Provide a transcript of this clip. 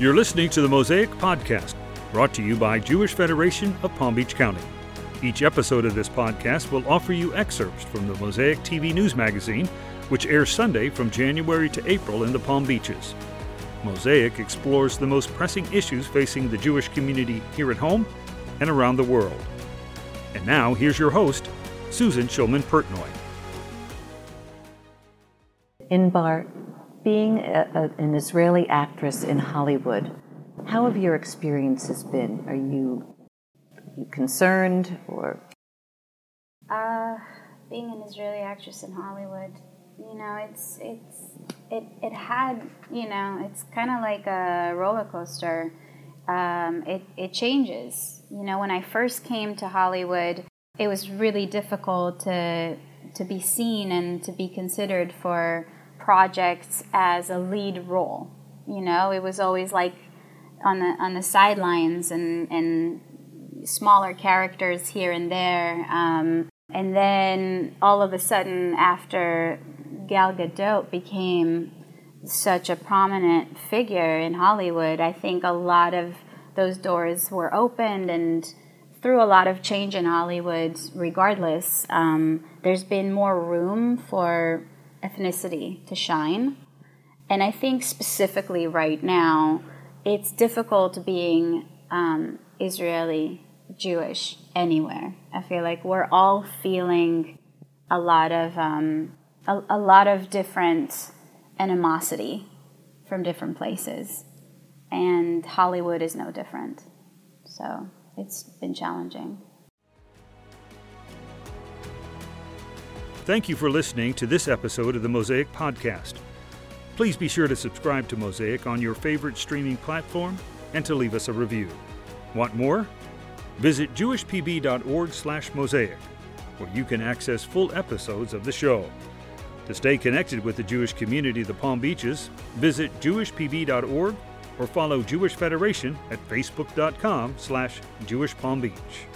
You're listening to the Mosaic Podcast, brought to you by Jewish Federation of Palm Beach County. Each episode of this podcast will offer you excerpts from the Mosaic TV News Magazine, which airs Sunday from January to April in the Palm Beaches. Mosaic explores the most pressing issues facing the Jewish community here at home and around the world. And now, here's your host, Susan Schulman Pertnoy. Inbar, being a, a, an Israeli actress in Hollywood, how have your experiences been? Are you, are you concerned or? Uh, being an Israeli actress in Hollywood, you know, it's it's it it had you know, it's kind of like a roller coaster. Um, it it changes. You know, when I first came to Hollywood, it was really difficult to to be seen and to be considered for projects as a lead role. You know, it was always like on the on the sidelines and and smaller characters here and there. Um, and then all of a sudden, after Gal Gadot became such a prominent figure in Hollywood, I think a lot of those doors were opened and through a lot of change in Hollywood, regardless, um, there's been more room for ethnicity to shine. And I think specifically right now, it's difficult being um, Israeli Jewish anywhere. I feel like we're all feeling a lot of um, a, a lot of different animosity from different places, and Hollywood is no different. So it's been challenging. Thank you for listening to this episode of the Mosaic Podcast. Please be sure to subscribe to Mosaic on your favorite streaming platform and to leave us a review. Want more? Visit jewishpb.org/mosaic, where you can access full episodes of the show. To stay connected with the Jewish community of the Palm Beaches, visit jewishpb.org or follow Jewish Federation at facebook.com slash Jewish Palm Beach.